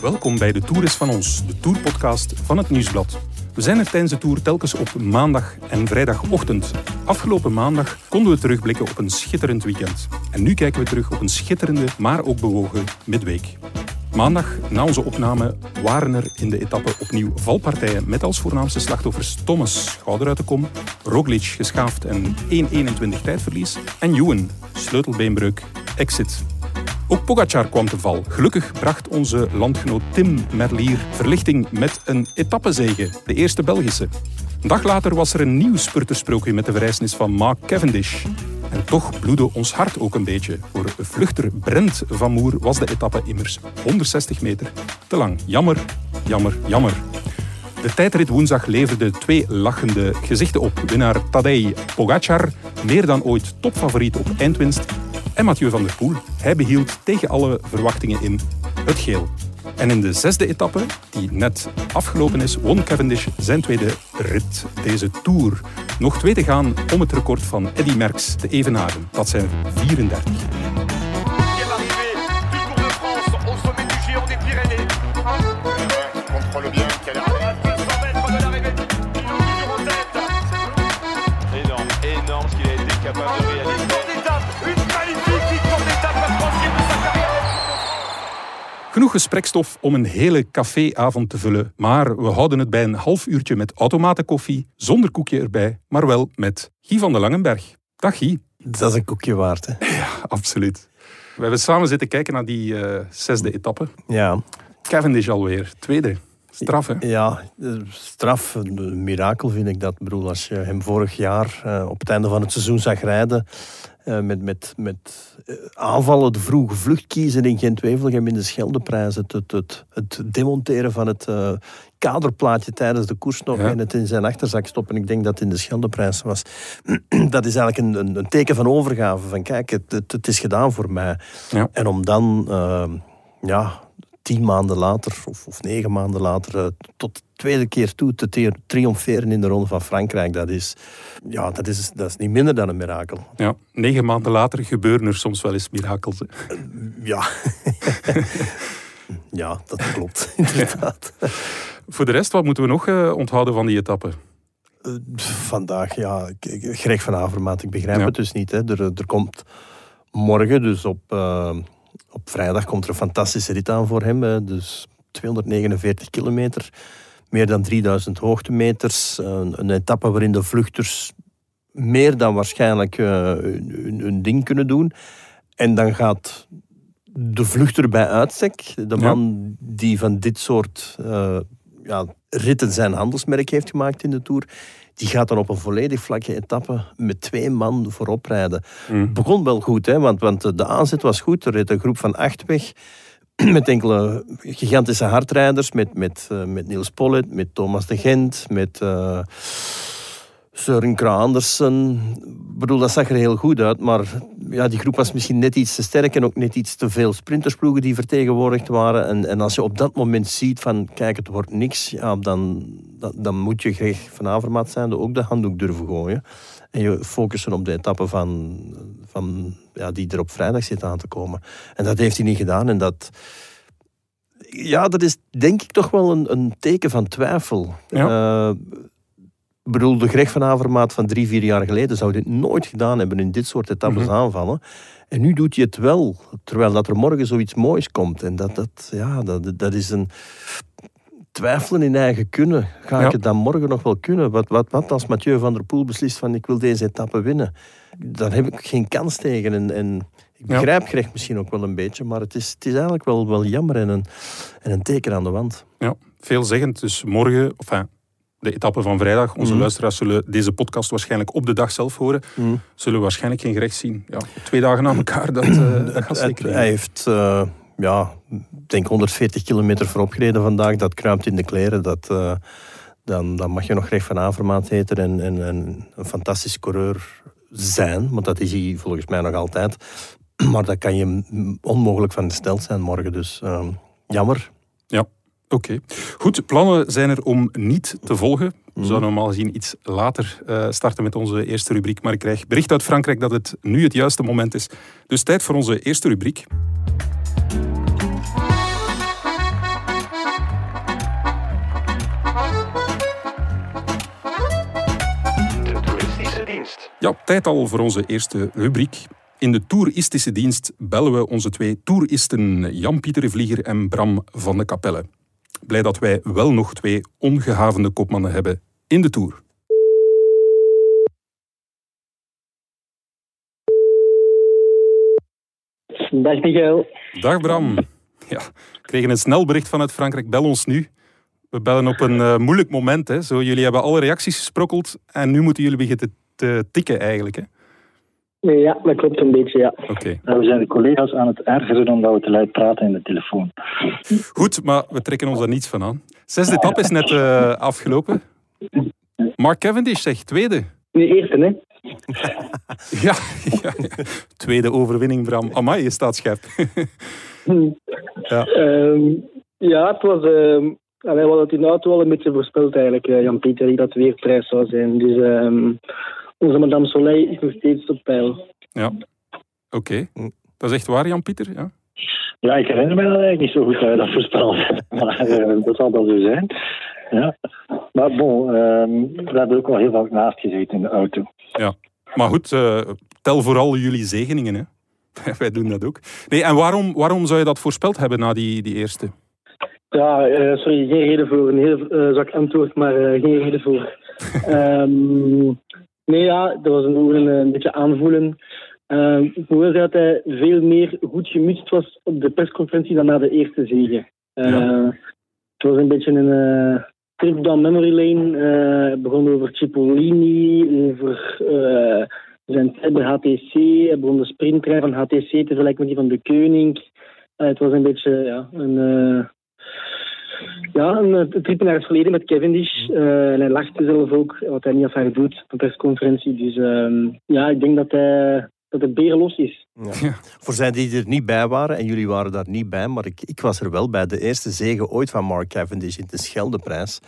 Welkom bij De Tour is van ons, de tourpodcast van het Nieuwsblad. We zijn er tijdens de Tour telkens op maandag en vrijdagochtend. Afgelopen maandag konden we terugblikken op een schitterend weekend. En nu kijken we terug op een schitterende, maar ook bewogen midweek. Maandag, na onze opname, waren er in de etappe opnieuw valpartijen met als voornaamste slachtoffers Thomas, schouder uit de kom, Roglic, geschaafd en 1.21 tijdverlies en Ewan, sleutelbeenbreuk, exit. Ook Pogacar kwam te val. Gelukkig bracht onze landgenoot Tim Merlier verlichting met een etappezege, de eerste Belgische. Een dag later was er een nieuw spurtersprookje met de verrijzenis van Mark Cavendish. En toch bloedde ons hart ook een beetje. Voor vluchter Brent van Moer was de etappe immers 160 meter te lang. Jammer, jammer, jammer. De tijdrit woensdag leverde twee lachende gezichten op. Winnaar Tadej Pogacar, meer dan ooit topfavoriet op eindwinst. En Mathieu van der Poel, hij behield tegen alle verwachtingen in het geel. En in de zesde etappe, die net afgelopen is, won Cavendish zijn tweede rit deze Tour. Nog twee te gaan om het record van Eddy Merckx te evenaren. Dat zijn 34. Gesprekstof om een hele caféavond te vullen, maar we houden het bij een half uurtje met automatenkoffie, zonder koekje erbij, maar wel met Guy van de Langenberg. Dag Guy. Dat is een koekje waard, hè? Ja, absoluut. We hebben samen zitten kijken naar die uh, zesde etappe. Ja. Cavendish alweer, tweede. Straf, hè? Ja, straf. Een mirakel vind ik dat. Bedoel, als je hem vorig jaar uh, op het einde van het seizoen zag rijden, uh, met, met, met aanvallen, de vroege vlucht kiezen in Gent-Wevelgem in de Scheldeprijs, het, het, het, het demonteren van het uh, kaderplaatje tijdens de koers nog ja. en het in zijn achterzak stoppen. Ik denk dat het in de Scheldeprijs was. dat is eigenlijk een, een, een, teken van overgave. Van kijk, het, het, het is gedaan voor mij. Ja. En om dan... Uh, ja, tien maanden later, of, of negen maanden later, uh, tot de tweede keer toe te triomferen in de Ronde van Frankrijk, dat is, ja, dat, is, dat is niet minder dan een mirakel. Ja, negen maanden later gebeuren er soms wel eens mirakels. Uh, ja. ja, dat klopt, inderdaad. Voor de rest, wat moeten we nog uh, onthouden van die etappe? vandaag, ja, Greg van Avermaat, ik begrijp ja. het dus niet. Hè. Er, er komt morgen, dus op op vrijdag komt er een fantastische rit aan voor hem. Dus 249 kilometer, meer dan 3000 hoogtemeters. Een, een etappe waarin de vluchters meer dan waarschijnlijk uh, hun, hun, ding kunnen doen. En dan gaat de vluchter bij uitstek, de man ja. die van dit soort uh, ja, ritten zijn handelsmerk heeft gemaakt in de Tour, die gaat dan op een volledig vlakke etappe met twee man voorop rijden. Mm. Begon wel goed, hè, want, want de aanzet was goed. Er reed een groep van acht weg met enkele gigantische hardrijders, met, met, uh, met Niels Pollet, met Thomas de Gent, met uh, Søren Andersen. Ik bedoel, dat zag er heel goed uit, maar ja, die groep was misschien net iets te sterk en ook net iets te veel sprintersploegen die vertegenwoordigd waren. En, en als je op dat moment ziet van, kijk, het wordt niks, ja, dan, dan, dan moet je Greg van Avermaat zijn, ook de handdoek durven gooien. En je focussen op de etappe van, van, ja, die er op vrijdag zit aan te komen. En dat heeft hij niet gedaan. En dat, ja, dat is denk ik toch wel een, een teken van twijfel. Ja. Uh, ik bedoel, de Greg van Avermaat van drie, vier jaar geleden zou dit nooit gedaan hebben in dit soort etappes mm -hmm. aanvallen. En nu doet hij het wel, terwijl dat er morgen zoiets moois komt. En dat, dat, ja, dat, dat is een twijfelen in eigen kunnen. Ga ja. ik het dan morgen nog wel kunnen? Wat, wat, wat als Mathieu van der Poel beslist van ik wil deze etappe winnen? Daar heb ik geen kans tegen. En, en ik begrijp ja. Greg misschien ook wel een beetje, maar het is, het is eigenlijk wel, wel jammer en een, en een teken aan de wand. Ja, veelzeggend. Dus morgen, enfin, de etappe van vrijdag. Onze mm. luisteraars zullen deze podcast waarschijnlijk op de dag zelf horen. Mm. Zullen waarschijnlijk geen gerecht zien. Ja, twee dagen na elkaar, dat, uh, dat gaat zeker Hij heeft, uh, ja, denk 140 kilometer voorop gereden vandaag. Dat kruipt in de kleren. Dat, uh, dan, dan mag je nog recht van Avermaat heten en, en, en een fantastische coureur zijn. Want dat is hij volgens mij nog altijd. Maar dat kan je onmogelijk van de stel zijn morgen. Dus jammer. Ja. Oké. Goed, plannen zijn er om niet te volgen. We mhm. zouden normaal gezien iets later eh, starten met onze eerste rubriek, maar ik krijg bericht uit Frankrijk dat het nu het juiste moment is. Dus tijd voor onze eerste rubriek. De toeristische dienst. Ja, tijd al voor onze eerste rubriek. In de toeristische dienst bellen we onze twee toeristen Jan-Pieter Vlieger en Bram van de Kapelle. Blij dat wij wel nog twee ongehavende kopmannen hebben in de Tour. Dag Miguel. Dag Bram. Ja, we kregen een snel bericht vanuit Frankrijk. Bel ons nu. We bellen op een uh, moeilijk moment. Hè. Zo, jullie hebben alle reacties gesprokkeld en nu moeten jullie beginnen te tikken eigenlijk. Hè. Ja, dat klopt een beetje, ja. We zijn de collega's aan het ergeren omdat we te luid praten in de telefoon. Goed, maar we trekken ons daar niets van aan. Zesde etappe is net uh, afgelopen. Mark Cavendish zegt tweede. Nee, eerste, hè? ja, ja, tweede overwinning, Bram. Amai, je staat scherp. ja. Um, ja, het was... Uh, we hadden het in de auto al een beetje voorspeld eigenlijk, uh, Jan-Pieter, dat het weer prijs zou zijn. Dus um, onze Madame Soleil is nog steeds op peil. Ja, oké. Okay. Dat is echt waar, Jan-Pieter? Ja? ja, ik herinner me dat eigenlijk niet zo goed dat je dat voorspeld Maar uh, dat zal dat zo zijn. Ja. Maar bon, um, we hebben ook wel heel vaak naast gezeten in de auto. Ja, maar goed, uh, tel vooral jullie zegeningen. Hè? Wij doen dat ook. Nee, en waarom, waarom zou je dat voorspeld hebben na die, die eerste? Ja, uh, sorry, geen reden voor een heel uh, zak antwoord, maar geen reden voor. um, nee, ja, dat was een, een, een beetje aanvoelen. Uh, ik moet wel zeggen dat hij veel meer goed gemutst was op de persconferentie dan na de eerste zege. Ja. Het was een beetje een trip down memory lane. Uh, begon over Cipollini, over uh, zijn tijd bij HTC. Hij begon de sprinttrein van HTC te vergelijken met die van de Koning. Het was een beetje ja, een, ja, een trip naar het verleden met Cavendish. en hij lachte zelf ook, wat hij niet afhaar doet op de persconferentie. Dus ehm, ja, ik denk dat hij dat het beren los is. Ja. Voor zij die er niet bij waren, en jullie waren daar niet bij, maar ik, ik was er wel bij. De eerste zege ooit van Mark Cavendish in de Scheldeprijs.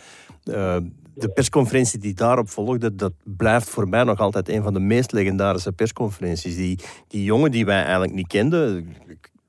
Uh, de persconferentie die daarop volgde, dat blijft voor mij nog altijd een van de meest legendarische persconferenties. Die, die jongen die wij eigenlijk niet kenden,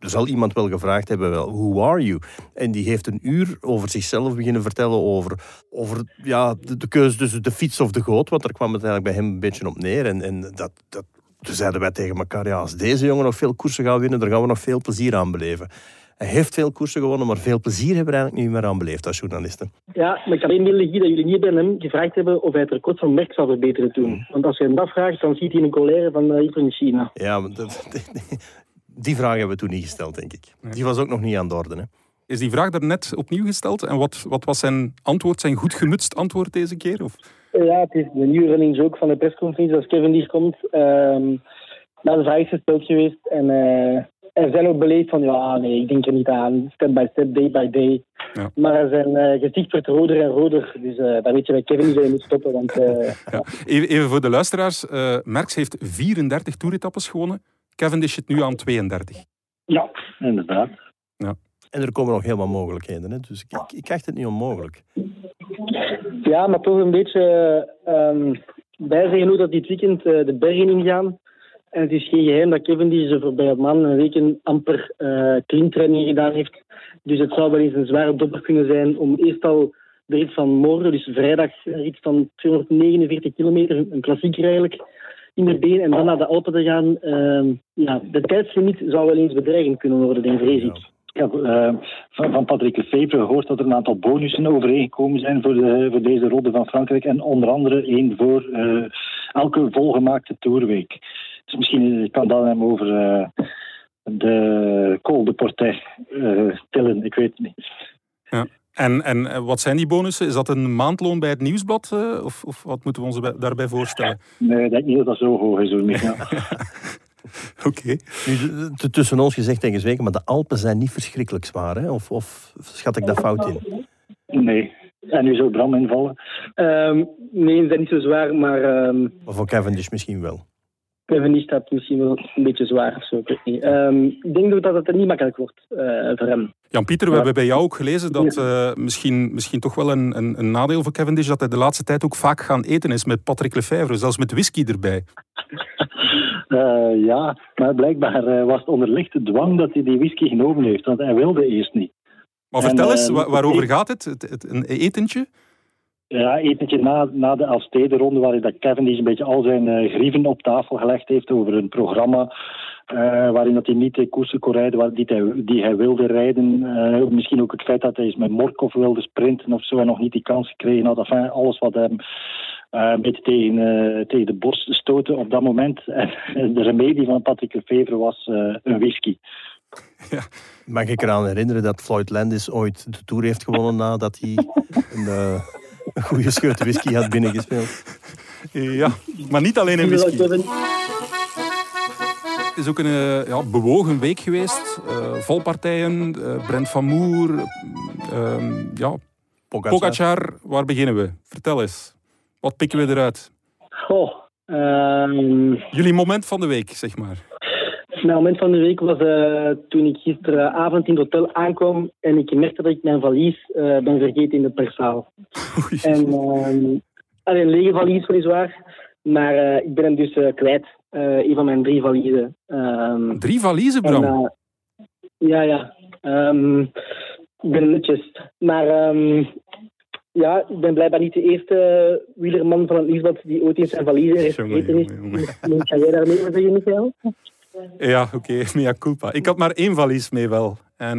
er zal iemand wel gevraagd hebben, wel, who are you? En die heeft een uur over zichzelf beginnen vertellen, over, over ja, de, de keuze tussen de fiets of de goot, want daar kwam het eigenlijk bij hem een beetje op neer. En, en dat, dat toen zeiden wij tegen elkaar, ja, als deze jongen nog veel koersen gaat winnen, dan gaan we nog veel plezier aan beleven. Hij heeft veel koersen gewonnen, maar veel plezier hebben we eigenlijk niet meer aan beleefd als journalisten. Ja, maar ik kan één dat jullie niet bij hem gevraagd hebben of hij het record van Merck zou verbeteren toen. Mm. Want als je hem dat vraagt, dan ziet hij een colère van uh, in China. Ja, maar dat, die vraag hebben we toen niet gesteld, denk ik. Die was ook nog niet aan de orde. Hè. Is die vraag er net opnieuw gesteld? En wat, wat was zijn antwoord, zijn goed gemutst antwoord deze keer? Of? Ja, het is de nieuwe running joke van de persconferentie als Kevin hier komt. Um, na de vraag is gespeeld geweest en uh, er zijn ook beleefd van ja, nee, ik denk er niet aan. Step by step, day by day. Ja. Maar zijn uh, gezicht werd roder en roder. Dus uh, dan weet je bij Kevin niet dat je moet stoppen. Want, ja. even, even, voor de luisteraars. Merckx heeft 34 toeretappes gewonnen. Kevin is het nu aan 32. Ja, inderdaad. Ja. En er komen nog helemaal mogelijkheden. Hè? Dus ik, ik, het niet onmogelijk. Ja, maar toch een beetje um, bijzeggen hoe dat dit weekend uh, de bergen ingaan. En het is geen geheim dat Kevin die ze voorbij man een week amper uh, klimtraining gedaan heeft. Dus het zou wel eens een zware dopper kunnen zijn om eerst al de rit van morgen, dus vrijdag, een rit van 249 kilometer, een klassieker eigenlijk, in de been en dan naar de Alpen te gaan. Uh, ja, de tijdslimiet zou wel eens bedreigend kunnen worden, denk vrees ik. Ik heb uh, van, van Patrick Lefevre gehoord dat er een aantal bonussen overeengekomen zijn voor, de, voor deze ronde van Frankrijk. En onder andere één voor uh, elke volgemaakte toerweek. Dus misschien kan dat hem over uh, de Col de Portet tillen. Ik weet het niet. Ja. En, en wat zijn die bonussen? Is dat een maandloon bij het nieuwsblad? Of, of wat moeten we ons daarbij voorstellen? Nee, ik denk niet dat dat zo hoog is. Hoor, Oké. Okay. Tussen ons gezegd en gezweken, maar de Alpen zijn niet verschrikkelijk zwaar, hè? Of, of schat ik dat fout in? Nee. En nu zou Bram invallen? Um, nee, ze zijn niet zo zwaar, maar... Um... Of voor Cavendish misschien wel? Cavendish staat misschien wel een beetje zwaar of zo, ik. Um, ik denk dat het niet makkelijk wordt uh, voor hem. Jan-Pieter, we hebben bij jou ook gelezen dat uh, misschien, misschien toch wel een, een, een, nadeel voor Cavendish dat hij de laatste tijd ook vaak gaan eten is met Patrick Lefevre, zelfs met whisky erbij. Uh, ja, maar blijkbaar was het onder lichte dwang dat hij die whisky genomen heeft, want hij wilde eerst niet. Maar vertel en, eens, waarover gaat het? het, het een etentje? Ja, etentje na, na de Elfstedenronde, waar dat Kevin een beetje al zijn uh, grieven op tafel gelegd heeft over een programma uh, waarin dat hij niet de koersen kon rijden die hij, die hij wilde rijden. Uh, misschien ook het feit dat hij eens met Morkov wilde sprinten of zo en nog niet die kans gekregen had. Enfin, alles wat hem uh, een beetje tegen, tegen de borst stoten op dat moment. En de remedie van Patrick Lefevre was een whisky. Ja. Mag ik eraan herinneren dat Floyd Landis ooit de Tour heeft gewonnen nadat hij een, een goede scheut whisky had binnengespeeld? Ja, maar niet alleen in whisky is ook een uh, ja, bewogen week geweest. Uh, valpartijen, uh, Brent van Moer, ehm, ja, Pogacar. Pogacar. Waar beginnen we? Vertel eens. Wat pikken we eruit? Goh, um... Jullie moment van de week, zeg maar. Mijn moment van de week was toen ik gisteravond in het hotel aankwam en ik merkte dat ik mijn valies ben vergeten in de persaal. en ehm, een lege valies weliswaar, maar ik ben hem dus kwijt. Uh, een van mijn drie valiezen. Um, drie valiezen, Bram? En, uh, ja, ja. Um, ik ben netjes. Maar um, ja, ik ben blijkbaar niet de eerste wielerman van het nieuwsblad die ooit eens zijn valiezen heeft vergeten is. Ga jij daarmee wat zeggen, Michael? Ja, oké, okay. mea culpa. Ik had maar één valies mee wel. En,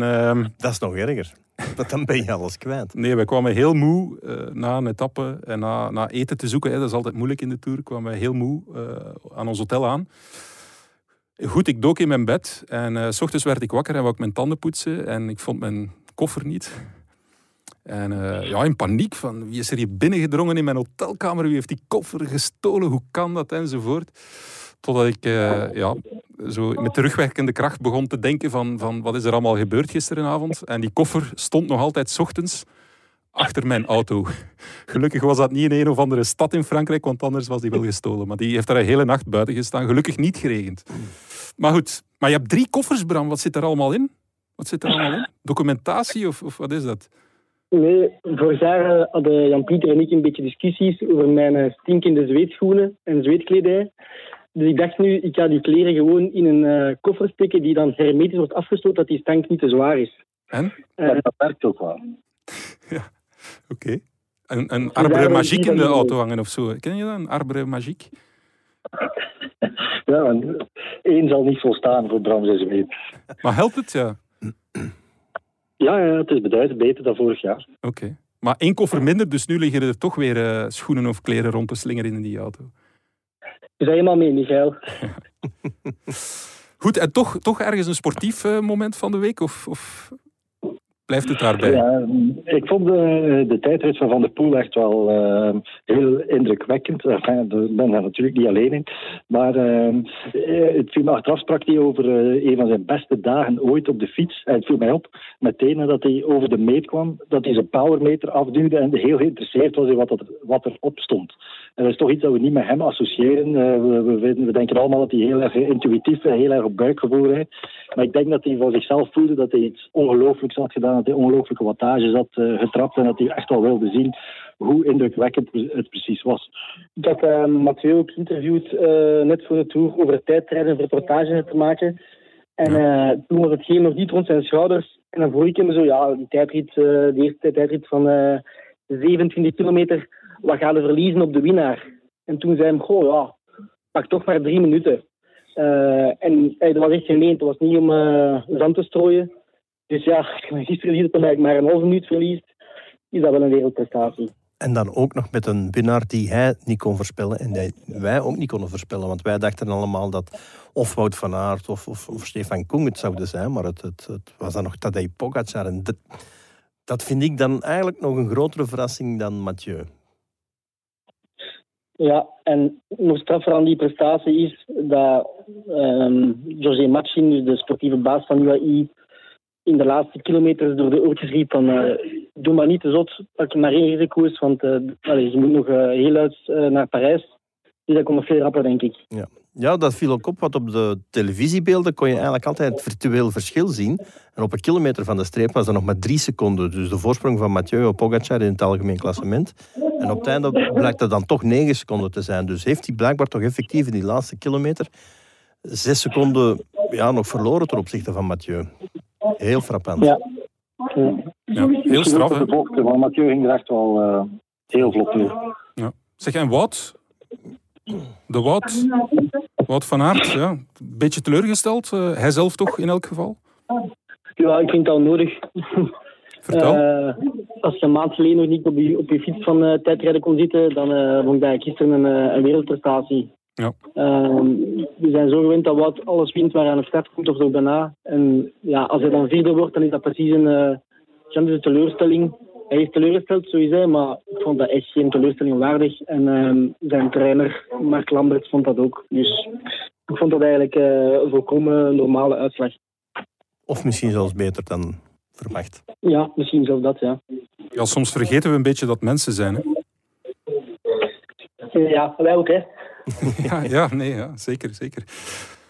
Dat is nog erger. Want dan ben je alles kwijt. Nee, wij kwamen heel moe uh, na een etappe en na, na eten te zoeken. Hè, dat is altijd moeilijk in de Tour. kwamen wij heel moe uh, aan ons hotel aan. Goed, ik dook in mijn bed en uh, s ochtends werd ik wakker en wou ik mijn tanden poetsen. En ik vond mijn koffer niet. En ja, in paniek van wie is er hier binnengedrongen in mijn hotelkamer? Wie heeft die koffer gestolen? Hoe kan dat? Enzovoort. Totdat ik uh, ja, zo met terugwerkende kracht begon te denken van, van wat is er allemaal gebeurd gisteravond. En die koffer stond nog altijd ochtends achter mijn auto. Gelukkig was dat niet in een of andere stad in Frankrijk, want anders was die wel gestolen. Maar die heeft daar een hele nacht buiten gestaan. Gelukkig niet geregend. Maar goed, maar je hebt drie koffers, Bram. Wat zit er allemaal in? Wat zit er allemaal in? Documentatie of, of wat is dat? Nee, vorig jaar hadden Jan-Pieter en ik een beetje discussies over mijn stinkende zweetschoenen en zweetkledij. Dus ik dacht nu, ik ga die kleren gewoon in een uh, koffer steken die dan hermetisch wordt afgesloten, dat die stank niet te zwaar is. En? Uh, dat werkt ook wel. ja, oké. Okay. Een, een arbre magique in de auto hangen of zo. Ken je dat, een arbre magique? ja, één zal niet volstaan voor Bram weet. Maar helpt het, ja? Ja, ja, het is beduidend beter dan vorig jaar. Oké. Maar één koffer minder, dus nu liggen er toch weer uh, schoenen of kleren rond te slingeren in die auto. Zijn helemaal mee, Michael. Goed, en toch, toch ergens een sportief uh, moment van de week? Of, of blijft het daarbij? Ja, ik vond de, de tijdrit van Van der Poel echt wel uh, heel indrukwekkend. Enfin, ik ben daar natuurlijk niet alleen in. Maar uh, het viel me achteraf sprak hij over een van zijn beste dagen ooit op de fiets. En het viel mij op, meteen nadat hij over de meet kwam, dat hij zijn powermeter afduwde en heel geïnteresseerd was in wat, er, wat erop stond. En dat is toch iets dat we niet met hem associëren. We, we, we, denken allemaal dat hij heel erg intuïtief en heel erg op buikgevoel rijdt. Maar ik denk dat hij voor zichzelf voelde dat hij iets ongelooflijks had gedaan dat hij ongelooflijke wattage zat uh, getrapt en dat hij echt wel wilde zien hoe indrukwekkend het precies was. Ik had uh, Mathieu ook geïnterviewd uh, net voor de tour over tijdrijden en reportage te maken. En uh, toen was het geen nog niet rond zijn schouders. En dan vroeg ik hem zo, ja, die tijdrit, de eerste tijdrit van 27 kilometer, wat gaan we verliezen op de winnaar? En toen zei hij, goh, ja, pak toch maar drie minuten. en dat was echt gemeend, het was niet om zand te strooien. Dus ja, gisteren liet het maar een halve minuut verliest, is dat wel een wereldprestatie. En dan ook nog met een winnaar die hij niet kon voorspellen en die wij ook niet konden voorspellen. Want wij dachten allemaal dat of Wout van Aert of, of, Stefan Koen het zouden zijn. Maar het, het, het was dan nog Tadej Pogacar. En dat vind ik dan eigenlijk nog een grotere verrassing dan Mathieu. Ja, en nog straffer aan die prestatie is dat um, José Machin, dus de sportieve baas van UAE, in de laatste kilometers door de oortjes riep van uh, doe maar niet te zot, pak maar één risico's, want uh, allez, je moet nog uh, heel uit naar Parijs. Dus dat komt nog veel rapper, denk ik. Ja. Ja, dat viel ook op, want op de televisiebeelden kon je eigenlijk altijd het virtueel verschil zien. En op een kilometer van de streep was er nog maar drie seconden. Dus de voorsprong van Mathieu op Pogacar in het algemeen klassement. En op het einde blijkt dat dan toch negen seconden te zijn. Dus heeft hij blijkbaar toch effectief in die laatste kilometer zes seconden ja, nog verloren ten opzichte van Mathieu. Heel frappant. Ja. ja heel straf. De bochten van Mathieu ging er echt wel, uh, heel vlot tour. Ja. Zeg, en Wout? De Wout, Wout van Aert, ja, een beetje teleurgesteld. Uh, hij zelf toch, in elk geval? Ja, ik vind het al nodig. Vertel. Uh, als je een maand geleden nog niet op je, op je fiets van uh, tijdrijden kon zitten, dan uh, vond ik gisteren een, een wereldprestatie. Ja. Ehm, we zijn zo gewend dat wat alles wint waar aan de start komt of zo daarna. En ja, als hij dan vierde wordt, dan is dat precies een, een teleurstelling. Hij is teleurgesteld, sowieso, maar ik vond dat echt geen teleurstelling waardig. En uh, zijn trainer, Mark Lambert, vond dat ook. Dus ik vond dat eigenlijk uh, een volkomen normale uitslag. Of misschien zelfs beter dan verwacht. Ja, misschien zelfs dat, ja. Ja, soms vergeten we een beetje dat mensen zijn, hè? Ja, wij ook, hè. ja, ja, nee, ja, zeker, zeker.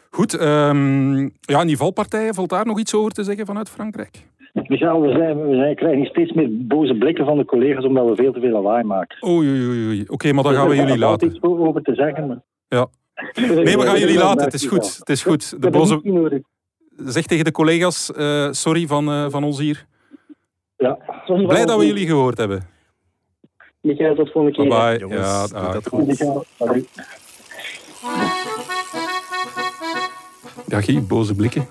Goed, um, ja, die valpartijen, valt daar nog iets over te zeggen vanuit Frankrijk? Michael, we, zijn, we zijn, krijgen steeds meer boze blikken van de collega's omdat we veel te veel lawaai maken. Oei, oei, oei. Oké, maar dan gaan we jullie laten. Er is iets over te zeggen. Maar... Ja. Nee, we gaan jullie laten. Het is goed. Het is goed. De boze... Zeg tegen de collega's, uh, sorry van, uh, van ons hier. Ja. Blij dat we jullie gehoord hebben. Michael, tot volgende keer. Bye. Jongens, ja, doe dat goed. Ja, Guy, boze blikken.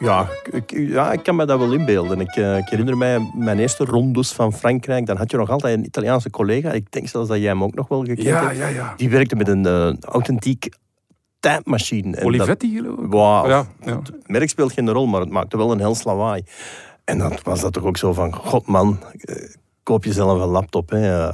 Ja ik, ja, ik kan me dat wel inbeelden. Ik, uh, ik, herinner mij mijn eerste rondes van Frankrijk. Dan had je nog altijd een Italiaanse collega. Ik denk zelfs dat jij hem ook nog wel gekend ja, hebt. Ja, ja. Die werkte met een uh, authentiek tijdmachine. Olivetti, geloof ik? Wow, ja. Het merk speelt geen rol, maar het maakte wel een heel slawaai. En dan was dat toch ook zo van... God man, uh, koop jezelf een laptop. Hè.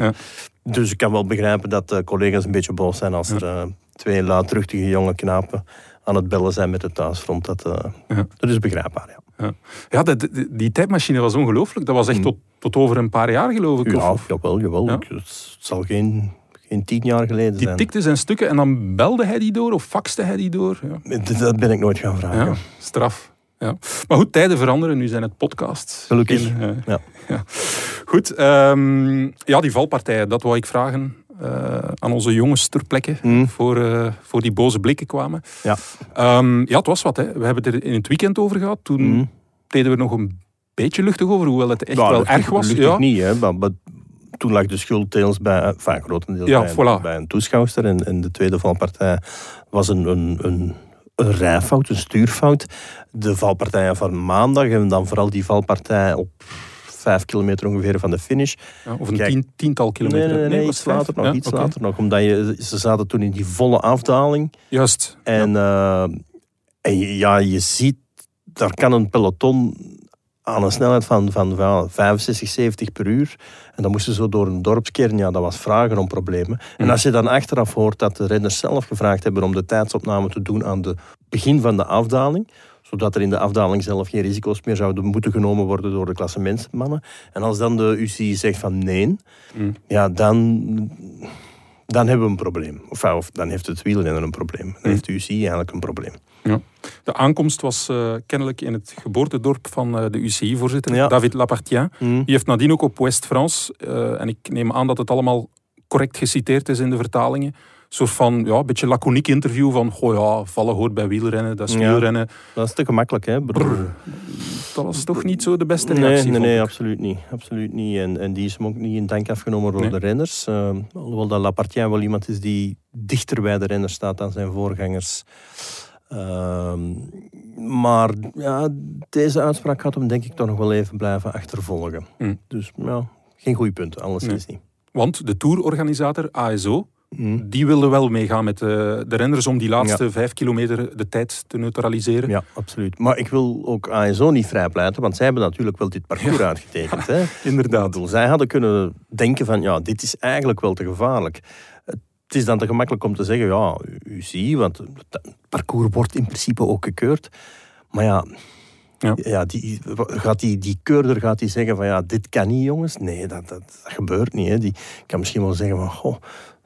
Dus ik kan wel begrijpen dat collega's een beetje boos zijn als er twee luidruchtige jonge knapen aan het bellen zijn met het thuisfront. Dat, uh, ja. dat is begrijpbaar, ja. Ja, ja de, de, die tijdmachine was ongelooflijk. Dat was echt mm. tot, tot over een paar jaar, geloof ik. Ja, of, jawel, jawel. Ja? Het zal geen, geen tien jaar geleden die zijn. Die tikte zijn stukken en dan belde hij die door of faxte hij die door. Ja. Dat ben ik nooit gaan vragen. Ja, straf. Ja. Maar goed, tijden veranderen. Nu zijn het podcasts. Gelukkig. Uh, ja. ja. Goed. Um, ja, die valpartijen, dat wou ik vragen. Uh, aan onze jongens ter plekke mm. voor, uh, voor die boze blikken kwamen. Ja, um, ja het was wat. Hè. We hebben het er in het weekend over gehad. Toen mm. deden we nog een beetje luchtig over, hoewel het echt ja, wel luchtig, erg was. Luchtig ja. niet, hè. Maar, maar, toen lag de schuld deels bij, enfin, grotendeels ja, bij, voilà. bij een toeschouwster. En, en de tweede valpartij was een, een, een, een rijfout, een stuurfout. De valpartijen van maandag en dan vooral die valpartij op vijf kilometer ongeveer van de finish. Ja, of een tien, tiental kilometer. Nee, nee, nee, nee iets later nog. Ja? Iets okay. later nog. Omdat je, ze zaten toen in die volle afdaling. Juist. En, ja. Uh, en ja, je ziet, daar kan een peloton aan een snelheid van, van, van 65, 70 per uur. En dan moesten ze zo door een dorpskern. Ja, dat was vragen om problemen. Mm. En als je dan achteraf hoort dat de renners zelf gevraagd hebben om de tijdsopname te doen aan het begin van de afdaling zodat er in de afdaling zelf geen risico's meer zouden moeten genomen worden door de klassementsmannen. En als dan de UCI zegt van nee, mm. ja, dan, dan hebben we een probleem. Of, of dan heeft het wielrennen een probleem. Dan mm. heeft de UCI eigenlijk een probleem. Ja. De aankomst was uh, kennelijk in het geboortedorp van uh, de UCI-voorzitter, ja. David Lapartien. Mm. Die heeft nadien ook op West-France, uh, en ik neem aan dat het allemaal correct geciteerd is in de vertalingen, soort van ja, een beetje laconiek interview van goh ja, vallen hoort bij wielrennen, dat is Ja. wielrennen. Dat is te gemakkelijk, hè? Brrr. Dat was toch niet zo de beste Nee, reactie. nee, nee ik. absoluut niet. Absoluut niet. En, en die is hem ook niet in dank afgenomen door Nee. de renners. Uh, alhoewel dat Lapartien wel iemand is die dichter bij de renners staat dan zijn voorgangers. Ehm, maar ja, deze uitspraak gaat hem denk ik toch nog wel even blijven achtervolgen. Mm. Dus ja, geen goed punt, alles Nee. is niet. Want de tourorganisator ASO, Mm. die wilde wel meegaan met de, de renners om die laatste vijf kilometer de tijd te neutraliseren. Ja, absoluut. Maar ik wil ook ASO niet vrijpleiten, want zij hebben natuurlijk wel dit parcours Ja. uitgetekend. Hè? Inderdaad. Bedoel, zij hadden kunnen denken van, ja, dit is eigenlijk wel te gevaarlijk. Het is dan te gemakkelijk om te zeggen, ja, u, ziet, want het parcours wordt in principe ook gekeurd. Maar ja, Ja. die, gaat die, die keurder gaat die zeggen van, ja, dit kan niet, jongens. Nee, dat, dat, dat gebeurt niet. Hè. Die kan misschien wel zeggen van, goh,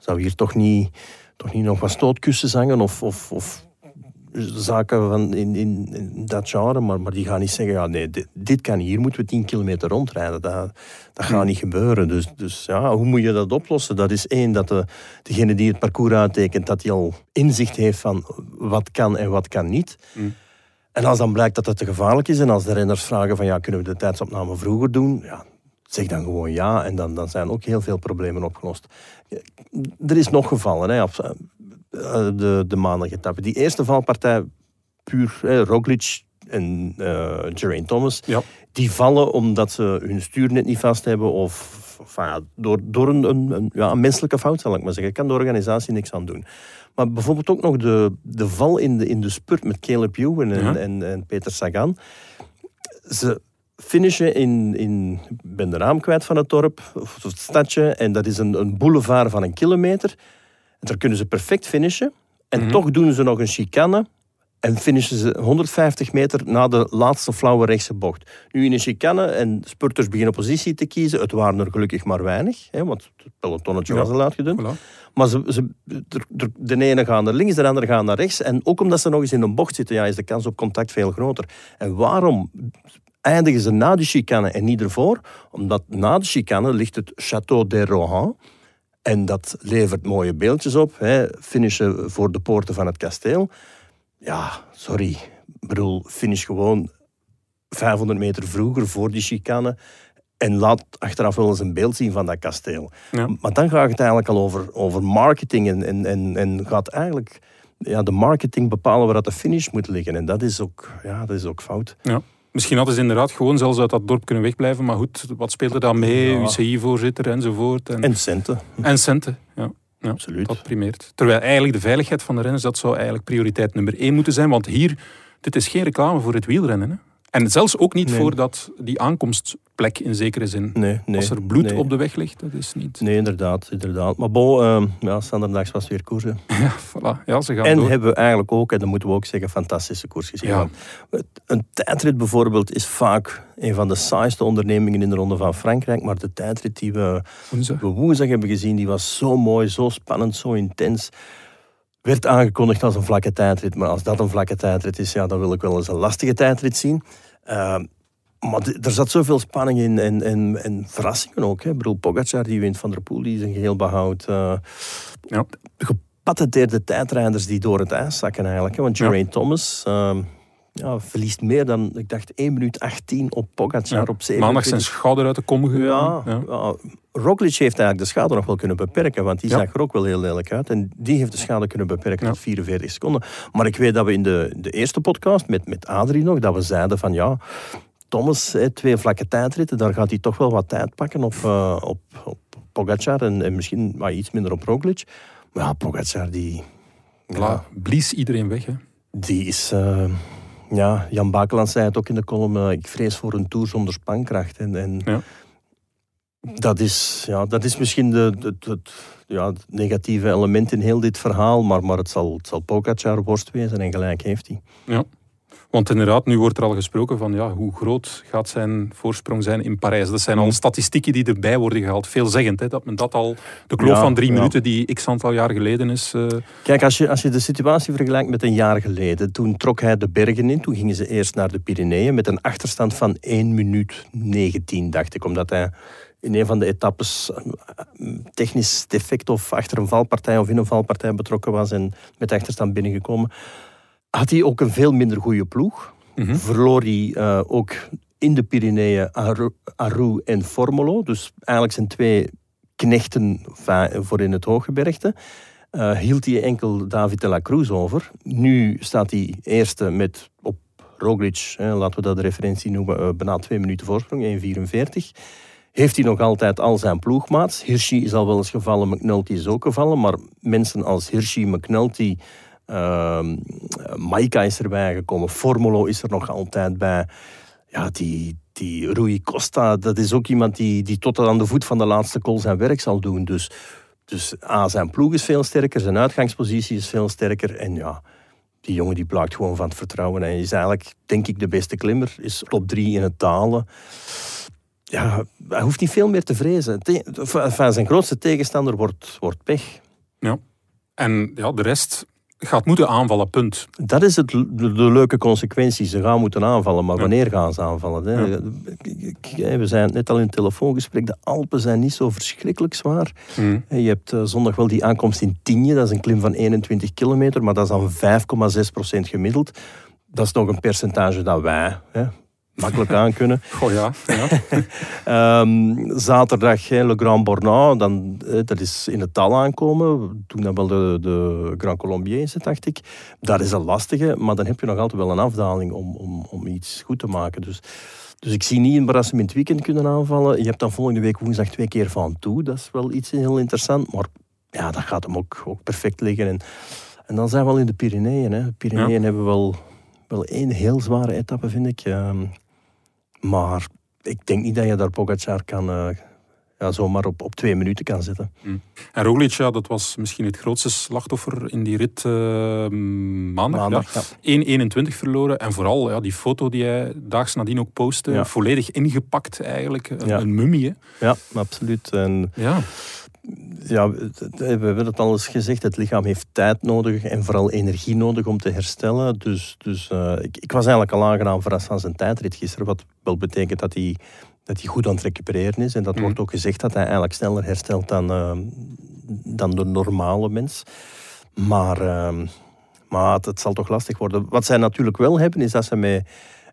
zou hier toch niet, toch niet nog wat stootkussens hangen of... of, of zaken van in, in, in dat genre, maar, maar die gaan niet zeggen, ja, nee, dit, dit kan hier moeten we 10 kilometer rondrijden. Dat, dat gaat niet gebeuren. Dus, dus ja, hoe moet je dat oplossen? Dat is één, dat de, degene die het parcours uittekent, dat hij al inzicht heeft van wat kan en wat kan niet. Mm. En als dan blijkt dat het te gevaarlijk is en als de renners vragen van, ja, kunnen we de tijdsopname vroeger doen? Ja, zeg dan gewoon ja en dan, dan zijn ook heel veel problemen opgelost. Er is nog gevallen hè, op eh, de, de maandagetappe. Die eerste valpartij, puur hè, Roglic en uh, Geraint Thomas, Ja. die vallen omdat ze hun stuur net niet vast hebben of, of ja, door, door een, een, ja, een menselijke fout, zal ik maar zeggen. Kan de organisatie niks aan doen. Maar bijvoorbeeld ook nog de, de val in de, in de spurt met Caleb Ewan en, Ja. en, en Peter Sagan. Ze finishen in, in ik ben de naam kwijt van het dorp, of het stadje, en dat is een, een boulevard van een kilometer. En daar kunnen ze perfect finishen. En Mhm. toch doen ze nog een chicane en finishen ze 150 meter na de laatste flauwe rechtse bocht. Nu in een chicane en spurters beginnen positie te kiezen. Het waren er gelukkig maar weinig, hè, want het pelotonnetje Ja. was al uitgedund. Voilà. Maar ze, ze, de ene gaat naar links, de andere gaat naar rechts. En ook omdat ze nog eens in een bocht zitten, ja, is de kans op contact veel groter. En waarom eindigen ze na de chicane en niet ervoor? Omdat na de chicane ligt het Château de Rohan. En dat levert mooie beeldjes op. Hè. Finishen voor de poorten van het kasteel. Ja, sorry. Ik bedoel, finish gewoon 500 meter vroeger voor die chicane. En laat achteraf wel eens een beeld zien van dat kasteel. Ja. Maar dan gaat het eigenlijk al over, over marketing. En, en, en, en gaat eigenlijk ja, de marketing bepalen waar dat de finish moet liggen. En dat is ook, ja, dat is ook fout. Ja. Misschien hadden ze inderdaad gewoon zelfs uit dat dorp kunnen wegblijven. Maar goed, wat speelde daar mee? Ja. UCI-voorzitter enzovoort. En, En centen, en centen. Ja. Ja, absoluut. dat primeert. Terwijl eigenlijk de veiligheid van de renners, dat zou eigenlijk prioriteit nummer één moeten zijn. Want hier, dit is geen reclame voor het wielrennen. Hè? En zelfs ook niet Nee. voor dat, die aankomstplek in zekere zin. Nee, nee. Als er bloed op de weg ligt, dat is niet... Nee, inderdaad. inderdaad. Maar bon, ehm ja, Sanderdags was weer koers. hè. Ja, voilà. ja ze gaan En door. hebben we eigenlijk ook, en dat moeten we ook zeggen, fantastische koers gezien. Ja. Een tijdrit bijvoorbeeld is vaak een van de saaiste ondernemingen in de Ronde van Frankrijk. Maar de tijdrit die we, Woensdag. we woensdag hebben gezien, die was zo mooi, zo spannend, zo intens. Werd aangekondigd als een vlakke tijdrit. Maar als dat een vlakke tijdrit is, ja, dan wil ik wel eens een lastige tijdrit zien. Ehm, maar er zat zoveel spanning in en, en, en verrassingen ook. Hè. Ik bedoel, Pogacar die wint Van der Poel, die zijn geheel behoudt. Eh, Ja. gepatenteerde tijdrijders die door het ijs zakken eigenlijk. Hè. Want Ja. Geraint Thomas ehm, ja, verliest meer dan, ik dacht, 1 minuut 18 op Pogacar Ja. op 7. Maandag zijn schouder uit de kom gegaan. Ja. ja. Roglic heeft eigenlijk de schade nog wel kunnen beperken, want die zag er ook wel heel lelijk uit. En die heeft de schade kunnen beperken tot 44 seconden. Maar ik weet dat we in de, de eerste podcast met, met Adrie nog, dat we zeiden van ja, Thomas, hè, twee vlakke tijdritten, daar gaat hij toch wel wat tijd pakken op, eh, op, op Pogacar en, en misschien maar iets minder op Roglic. Maar ja, Pogacar die... Voilà. Blies iedereen weg. Hè. Die is... eh, ja, Jan Bakeland zei het ook in de column. eh, ik vrees voor een tour zonder spankracht. En, en Ja. dat, is, ja, dat is misschien de, ja, het negatieve element in heel dit verhaal. Maar, maar het zal, het zal Pogacar worst wezen en gelijk heeft hij. Want inderdaad, nu wordt er al gesproken van ja, hoe groot gaat zijn voorsprong zijn in Parijs. Dat zijn al Mm. statistieken die erbij worden gehaald. Veelzeggend, hè, dat men dat al... De kloof Ja, van drie ja. minuten die x aantal jaar geleden is... eh, Kijk, als je, als je de situatie vergelijkt met een jaar geleden. Toen trok hij de bergen in. Toen gingen ze eerst naar de Pyreneeën met een achterstand van 1 minuut 19, dacht ik. Omdat hij in een van de etappes eh, technisch defect of achter een valpartij of in een valpartij betrokken was en met achterstand binnengekomen. Had hij ook een veel minder goede ploeg. mhm. Verloor hij eh, ook in de Pyreneeën Aru, Aru en Formolo. Dus eigenlijk zijn twee knechten voor in het hooggebergte. Eh, hield hij enkel David de la Cruz over. Nu staat hij eerste met op Roglic, hè, laten we dat de referentie noemen, eh, bijna twee minuten voorsprong, 1,44. Heeft hij nog altijd al zijn ploegmaats. Hirschi is al wel eens gevallen, McNulty is ook gevallen. Maar mensen als Hirschi, McNulty, ehm Maika is erbij gekomen. Formolo is er nog altijd bij. Ja, die, die Rui Costa, dat is ook iemand die, die tot aan de voet van de laatste kol zijn werk zal doen. Dus, dus A, zijn ploeg is veel sterker, zijn uitgangspositie is veel sterker. En ja, die jongen die blijkt gewoon van het vertrouwen. Hij is eigenlijk, denk ik, de beste klimmer. Is top drie in het dalen. Ja, hij hoeft niet veel meer te vrezen. Zijn grootste tegenstander wordt, wordt pech. En ja, de rest gaat moeten aanvallen, punt. Dat is het, de, de leuke consequentie. Ze gaan moeten aanvallen, maar Ja. wanneer gaan ze aanvallen? Hè? Ja. We zijn net al in het telefoongesprek. De Alpen zijn niet zo verschrikkelijk zwaar. Mhm. Je hebt eh, zondag wel die aankomst in Tienje. Dat is een klim van 21 kilometer, maar dat is dan 5,6 procent gemiddeld. Dat is nog een percentage dat wij hè, makkelijk aan kunnen. Oh ja. ja. um, zaterdag Le Grand Bornau, dan, dat is in het tal aankomen. Toen dan wel de, de Grand Colombier is, dacht ik. Dat is een lastige, maar dan heb je nog altijd wel een afdaling om, om, om iets goed te maken. Dus, dus ik zie niet een het weekend kunnen aanvallen. Je hebt dan volgende week woensdag twee keer van toe. Dat is wel iets heel interessant. Maar ja, dat gaat hem ook, ook perfect liggen. En, en dan zijn we al in de Pyreneeën. Hè. De Pyreneeën hebben wel, wel één heel zware etappe, vind ik. Um, maar ik denk niet dat je daar Pogacar kan, uh, ja, zomaar op, op twee minuten kan zetten. Mm. En Roglic, ja, dat was misschien het grootste slachtoffer in die rit uh, maandag. maandag ja. 1-21 verloren. En vooral ja, die foto die hij daags nadien ook postte, volledig ingepakt eigenlijk. Een, een mummie. Ja, absoluut. En ja ja, we hebben het al eens gezegd, het lichaam heeft tijd nodig en vooral energie nodig om te herstellen. Dus, dus uh, ik, ik, was eigenlijk al aangenaam verrast van zijn tijdrit gisteren, wat wel betekent dat hij, dat hij goed aan het recupereren is. En dat mm. wordt ook gezegd dat hij eigenlijk sneller herstelt dan, uh, dan de normale mens. Maar, uh, maar het, het, zal toch lastig worden. Wat zij natuurlijk wel hebben, is dat ze met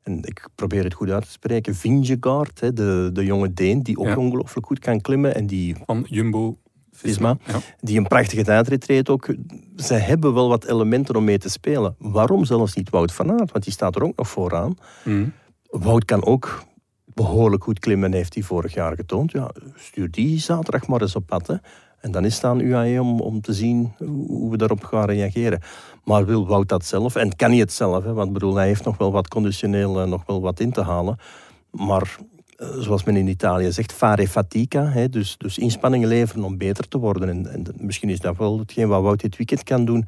en ik probeer het goed uit te spreken, Vingegaard, de, de jonge Deen, die ook ongelooflijk goed kan klimmen. En die, Van Jumbo Visma, die een prachtige tijdrit reed ook. Zij hebben wel wat elementen om mee te spelen. Waarom zelfs niet Wout van Aert? Want die staat er ook nog vooraan. Mm. Wout kan ook behoorlijk goed klimmen, heeft hij vorig jaar getoond. Ja, stuur die zaterdag maar eens op pad. Hè. En dan is het aan UAE om, om te zien hoe we daarop gaan reageren. Maar wil Wout dat zelf? En kan hij het zelf? Hè? Want bedoel, hij heeft nog wel wat conditioneel uh, nog wel wat in te halen. Maar zoals men in Italië zegt, fare fatica. Hè? Dus, dus inspanningen leveren om beter te worden. En, en, misschien is dat wel hetgeen wat Wout dit weekend kan doen.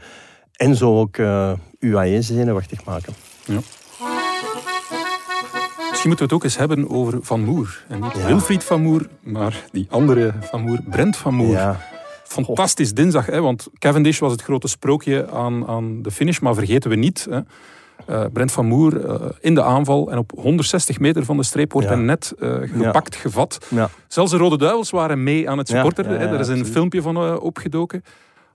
En zo ook uh, UAE zenuwachtig maken. Ja. Misschien moeten we het ook eens hebben over Van Moer. En niet Wilfried Van Moer, maar die andere Van Moer, Brent Van Moer. Ja. Fantastisch dinsdag, hè, want Cavendish was het grote sprookje aan, aan de finish, maar vergeten we niet. Hè. Uh, Brent van Moer uh, in de aanval en op 160 meter van de streep wordt ja. hij net uh, gepakt, ja. gevat. Ja. Zelfs de Rode Duivels waren mee aan het supporteren. er is een filmpje van opgedoken.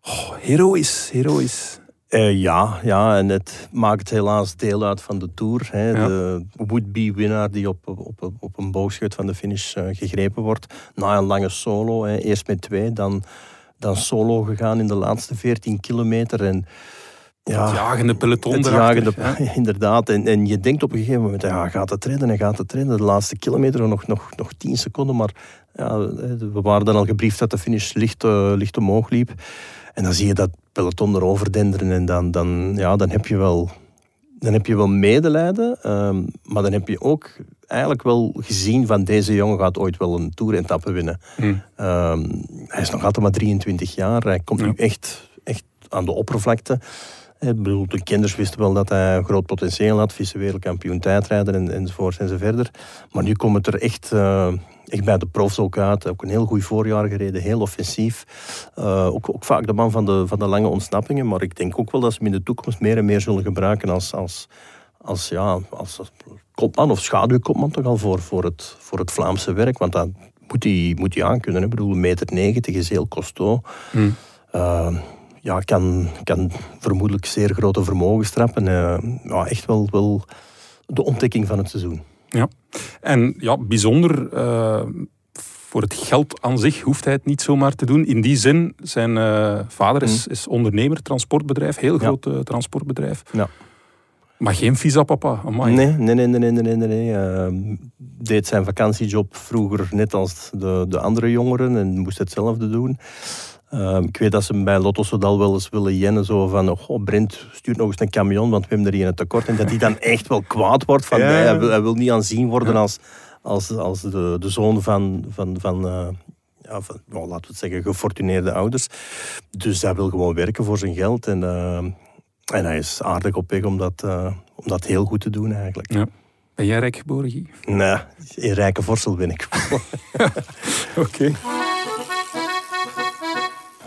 Oh, heroïs, heroïs. Ja, ja, en het maakt helaas deel uit van de Tour. Hè. De would-be winnaar die op, op, op een boogschut van de finish gegrepen wordt. Na een lange solo, hè. eerst met twee, dan, dan solo gegaan in de laatste 14 kilometer. En, ja, het jagende peloton het jagende, Inderdaad, en, en je denkt op een gegeven moment, ja, gaat het redden en gaat het redden. De laatste kilometer nog, nog, nog 10 seconden, maar ja, we waren dan al gebriefd dat de finish licht, uh, licht omhoog liep. En dan zie je dat peloton erover denderen en dan, dan, ja, dan heb je wel dan heb je wel medelijden, um, maar dan heb je ook eigenlijk wel gezien van deze jongen gaat ooit wel een toerentappe winnen. Um, hij is nog altijd maar 23 jaar, hij komt nu echt, echt aan de oppervlakte. Ik bedoel, de kinders wisten wel dat hij een groot potentieel had, vice-wereldkampioen tijdrijder en, enzovoort enzoverder. Maar nu komt het er echt, uh, echt bij de profs ook uit. Ook een heel goed voorjaar gereden, heel offensief. Uh, ook, ook, vaak de man van de, van de lange ontsnappingen. Maar ik denk ook wel dat ze hem in de toekomst meer en meer zullen gebruiken als, als, als, ja, als kopman of schaduwkopman toch al voor, voor, het, voor het Vlaamse werk. Want dat moet hij, moet hij aankunnen. Ik bedoel, meter 90 is heel costo. Hmm. Uh, ja, kan, kan vermoedelijk zeer grote vermogens trappen. Uh, ja, echt wel, wel de ontdekking van het seizoen. Ja, en ja, bijzonder. Uh, voor het geld aan zich hoeft hij het niet zomaar te doen. In die zin, zijn uh, vader is, mm. is ondernemer, transportbedrijf, heel groot ja. transportbedrijf. Ja. Maar geen visa papa. Nee, nee, nee, nee, nee, nee. nee. Uh, deed zijn vakantiejob vroeger net als de, de andere jongeren en moest hetzelfde doen. Uh, ik weet dat ze bij Lotto Sodal wel eens willen jennen, zo van, oh, Brent, stuurt nog eens een camion, want we hebben er hier een tekort. En dat hij dan echt wel kwaad wordt van, ja. nee, hij, wil, hij, wil, niet aanzien worden als, als, als de, de zoon van, van, van uh, ja, van, nou, laten we het zeggen, gefortuneerde ouders. Dus hij wil gewoon werken voor zijn geld. En, uh, en hij is aardig op weg om dat, uh, om dat heel goed te doen eigenlijk. Ja. Ben jij rijk geboren, Guy? Nee, in Rijke Vorsel ben ik. Oké. Okay.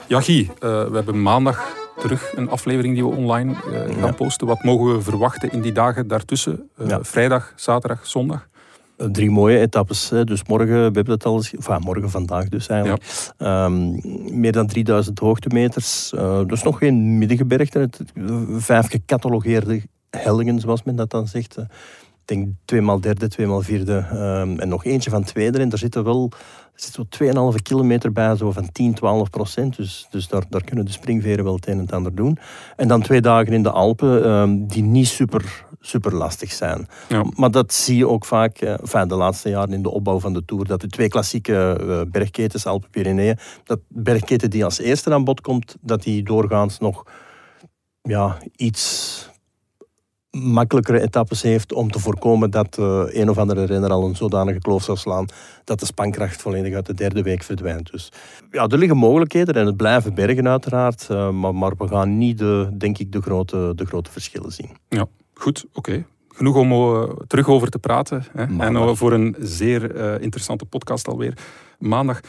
Ja, Guy, uh, we hebben maandag terug een aflevering die we online uh, gaan posten. Wat mogen we verwachten in die dagen daartussen? Ja. Vrijdag, zaterdag, zondag? Drie mooie etappes. Dus morgen, we hebben het al eens... Enfin, morgen vandaag dus eigenlijk. Ja. Um, meer dan 3000 hoogtemeters. Uh, dus nog geen middengebergte. Vijf gecatalogeerde hellingen, zoals men dat dan zegt. denk tweemaal derde, tweemaal vierde. Um, en nog eentje van tweede. En daar zitten wel zit zo 2,5 kilometer bij, zo van 10, 12 procent. Dus, dus daar, daar kunnen de springveren wel het een en het ander doen. En dan twee dagen in de Alpen, um, die niet super, super lastig zijn. Ja. Maar dat zie je ook vaak, uh, enfin, de laatste jaren in de opbouw van de Tour, dat de twee klassieke uh, bergketens, Alpen-Pyreneeën, dat bergketen die als eerste aan bod komt, dat die doorgaans nog ja, iets makkelijkere etappes heeft om te voorkomen dat uh, een of andere renner al een zodanige kloof zou slaan dat de spankracht volledig uit de derde week verdwijnt. Dus ja, er liggen mogelijkheden en het blijven bergen uiteraard, uh, maar, maar, we gaan niet, de, denk ik, de grote, de grote verschillen zien. Ja, goed, oké. Genoeg om uh, terug over te praten. Hè? En voor een zeer interessante podcast alweer. Maandag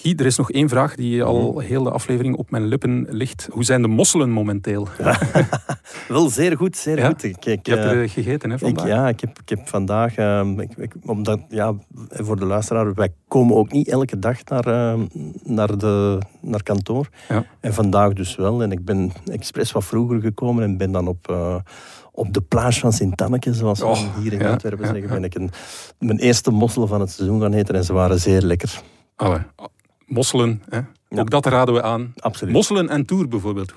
Guy, er is nog één vraag die al mhm. heel de aflevering op mijn lippen ligt. Hoe zijn de mosselen momenteel? Wel, zeer goed, zeer goed. Ik, ik, Je hebt er uh, gegeten hè, vandaag? Ik, ja, ik heb, ik heb vandaag... Uh, ik, omdat, ja, voor de luisteraar, wij komen ook niet elke dag naar, uh, naar, de, naar kantoor. Ja. En vandaag dus wel. En ik ben expres wat vroeger gekomen en ben dan op op de plage van Sint-Anneke, zoals we oh, hier in Antwerpen zeggen, ben ik een, mijn eerste mossel van het seizoen gaan eten en ze waren zeer lekker. Allee, mosselen. Hè? Ook dat raden we aan. Absoluut. Mosselen en tour bijvoorbeeld.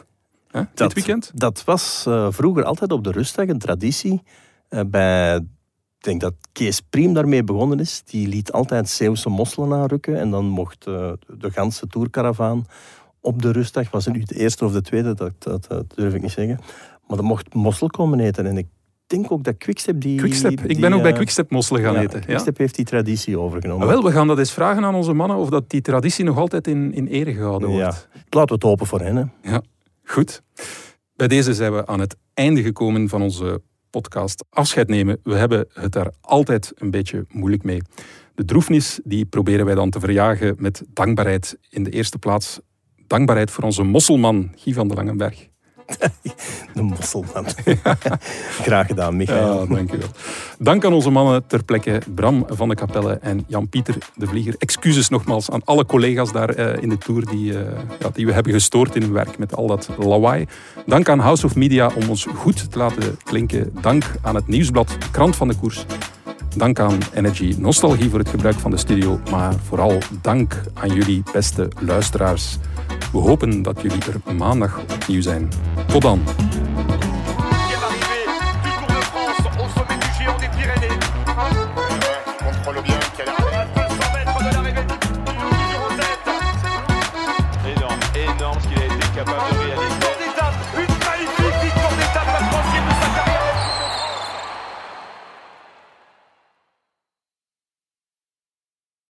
Hè? Dit weekend? Dat was uh, vroeger altijd op de rustdag een traditie. Uh, bij, ik denk dat Kees Priem daarmee begonnen is. Die liet altijd Zeeuwse mosselen aanrukken. En dan mocht uh, de ganse tourcaravaan op de rustdag, was het nu de eerste of de tweede, dat, dat, dat durf ik niet zeggen. Maar dan mocht mossel komen eten. En ik denk ook dat Quickstep die... Quickstep. Ik ben ook bij eh, Quickstep mosselen gaan eten. Quickstep heeft die traditie overgenomen. Ah, wel, we gaan dat eens vragen aan onze mannen of dat die traditie nog altijd in, in ere gehouden wordt. Ja. Laten we het hopen voor hen. Hè. Ja, goed. Bij deze zijn we aan het einde gekomen van onze podcast Afscheid nemen. We hebben het daar altijd een beetje moeilijk mee. De droefnis die proberen wij dan te verjagen met dankbaarheid in de eerste plaats. Dankbaarheid voor onze mosselman Guy van de Langenberg. De mosselman. Graag gedaan, Michael. Ja, dank u wel. Dank aan onze mannen ter plekke, Bram van de Kapelle en Jan-Pieter de Vlieger. Excuses nogmaals aan alle collega's daar uh, in de Tour die, uh, ja, die we hebben gestoord in hun werk met al dat lawaai. Dank aan House of Media om ons goed te laten klinken. Dank aan het Nieuwsblad, Krant van de Koers. Dank aan Energy Nostalgie voor het gebruik van de studio, maar vooral dank aan jullie beste luisteraars. We hopen dat jullie er maandag opnieuw zijn. Tot dan.